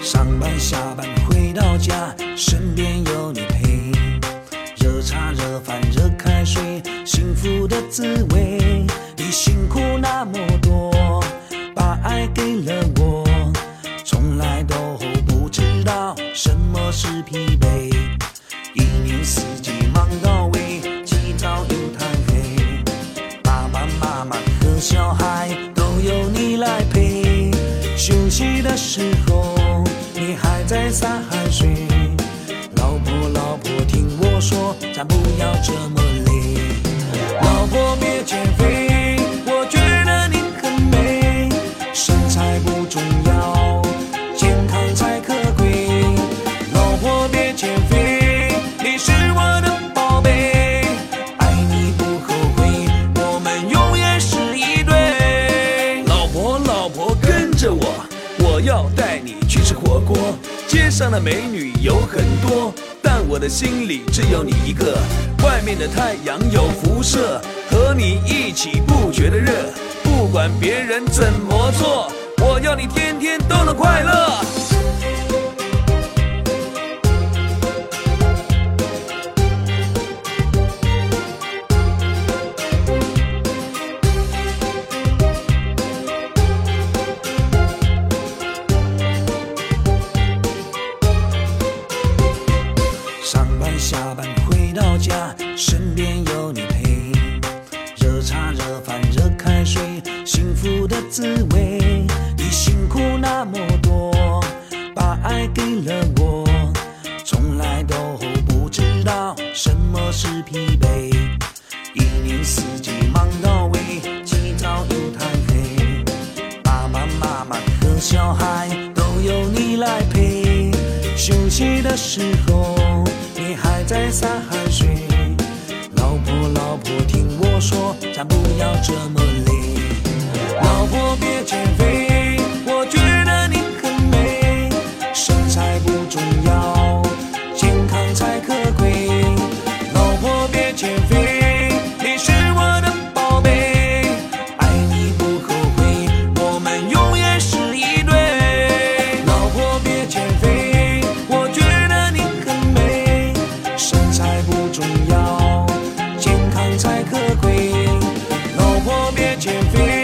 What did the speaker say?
上班下班回到家身边有你陪热茶热饭热开水幸福的滋味你辛苦那么多把爱给了我从来都不知道什么是疲惫。一年四季忙到位起早又贪黑爸爸妈妈和小孩都由你来陪。休息的时候你还在洒汗水。老婆老婆听我说咱不要这么我要带你去吃火锅。街上的美女有很多，但我的心里只有你一个。外面的太阳有辐射，和你一起不觉得热。不管别人怎么做，我要你天天都能快乐。下班回到家，身边有你陪，热茶热饭热开水，幸福的滋味。你辛苦那么多，把爱给了我，从来都不知道什么是疲惫。一年四季忙到尾，起早又贪黑，爸爸妈妈和小孩都由你来陪。休息的时候，洒汗水。老婆，老婆，听我说，咱不要这么累。减肥。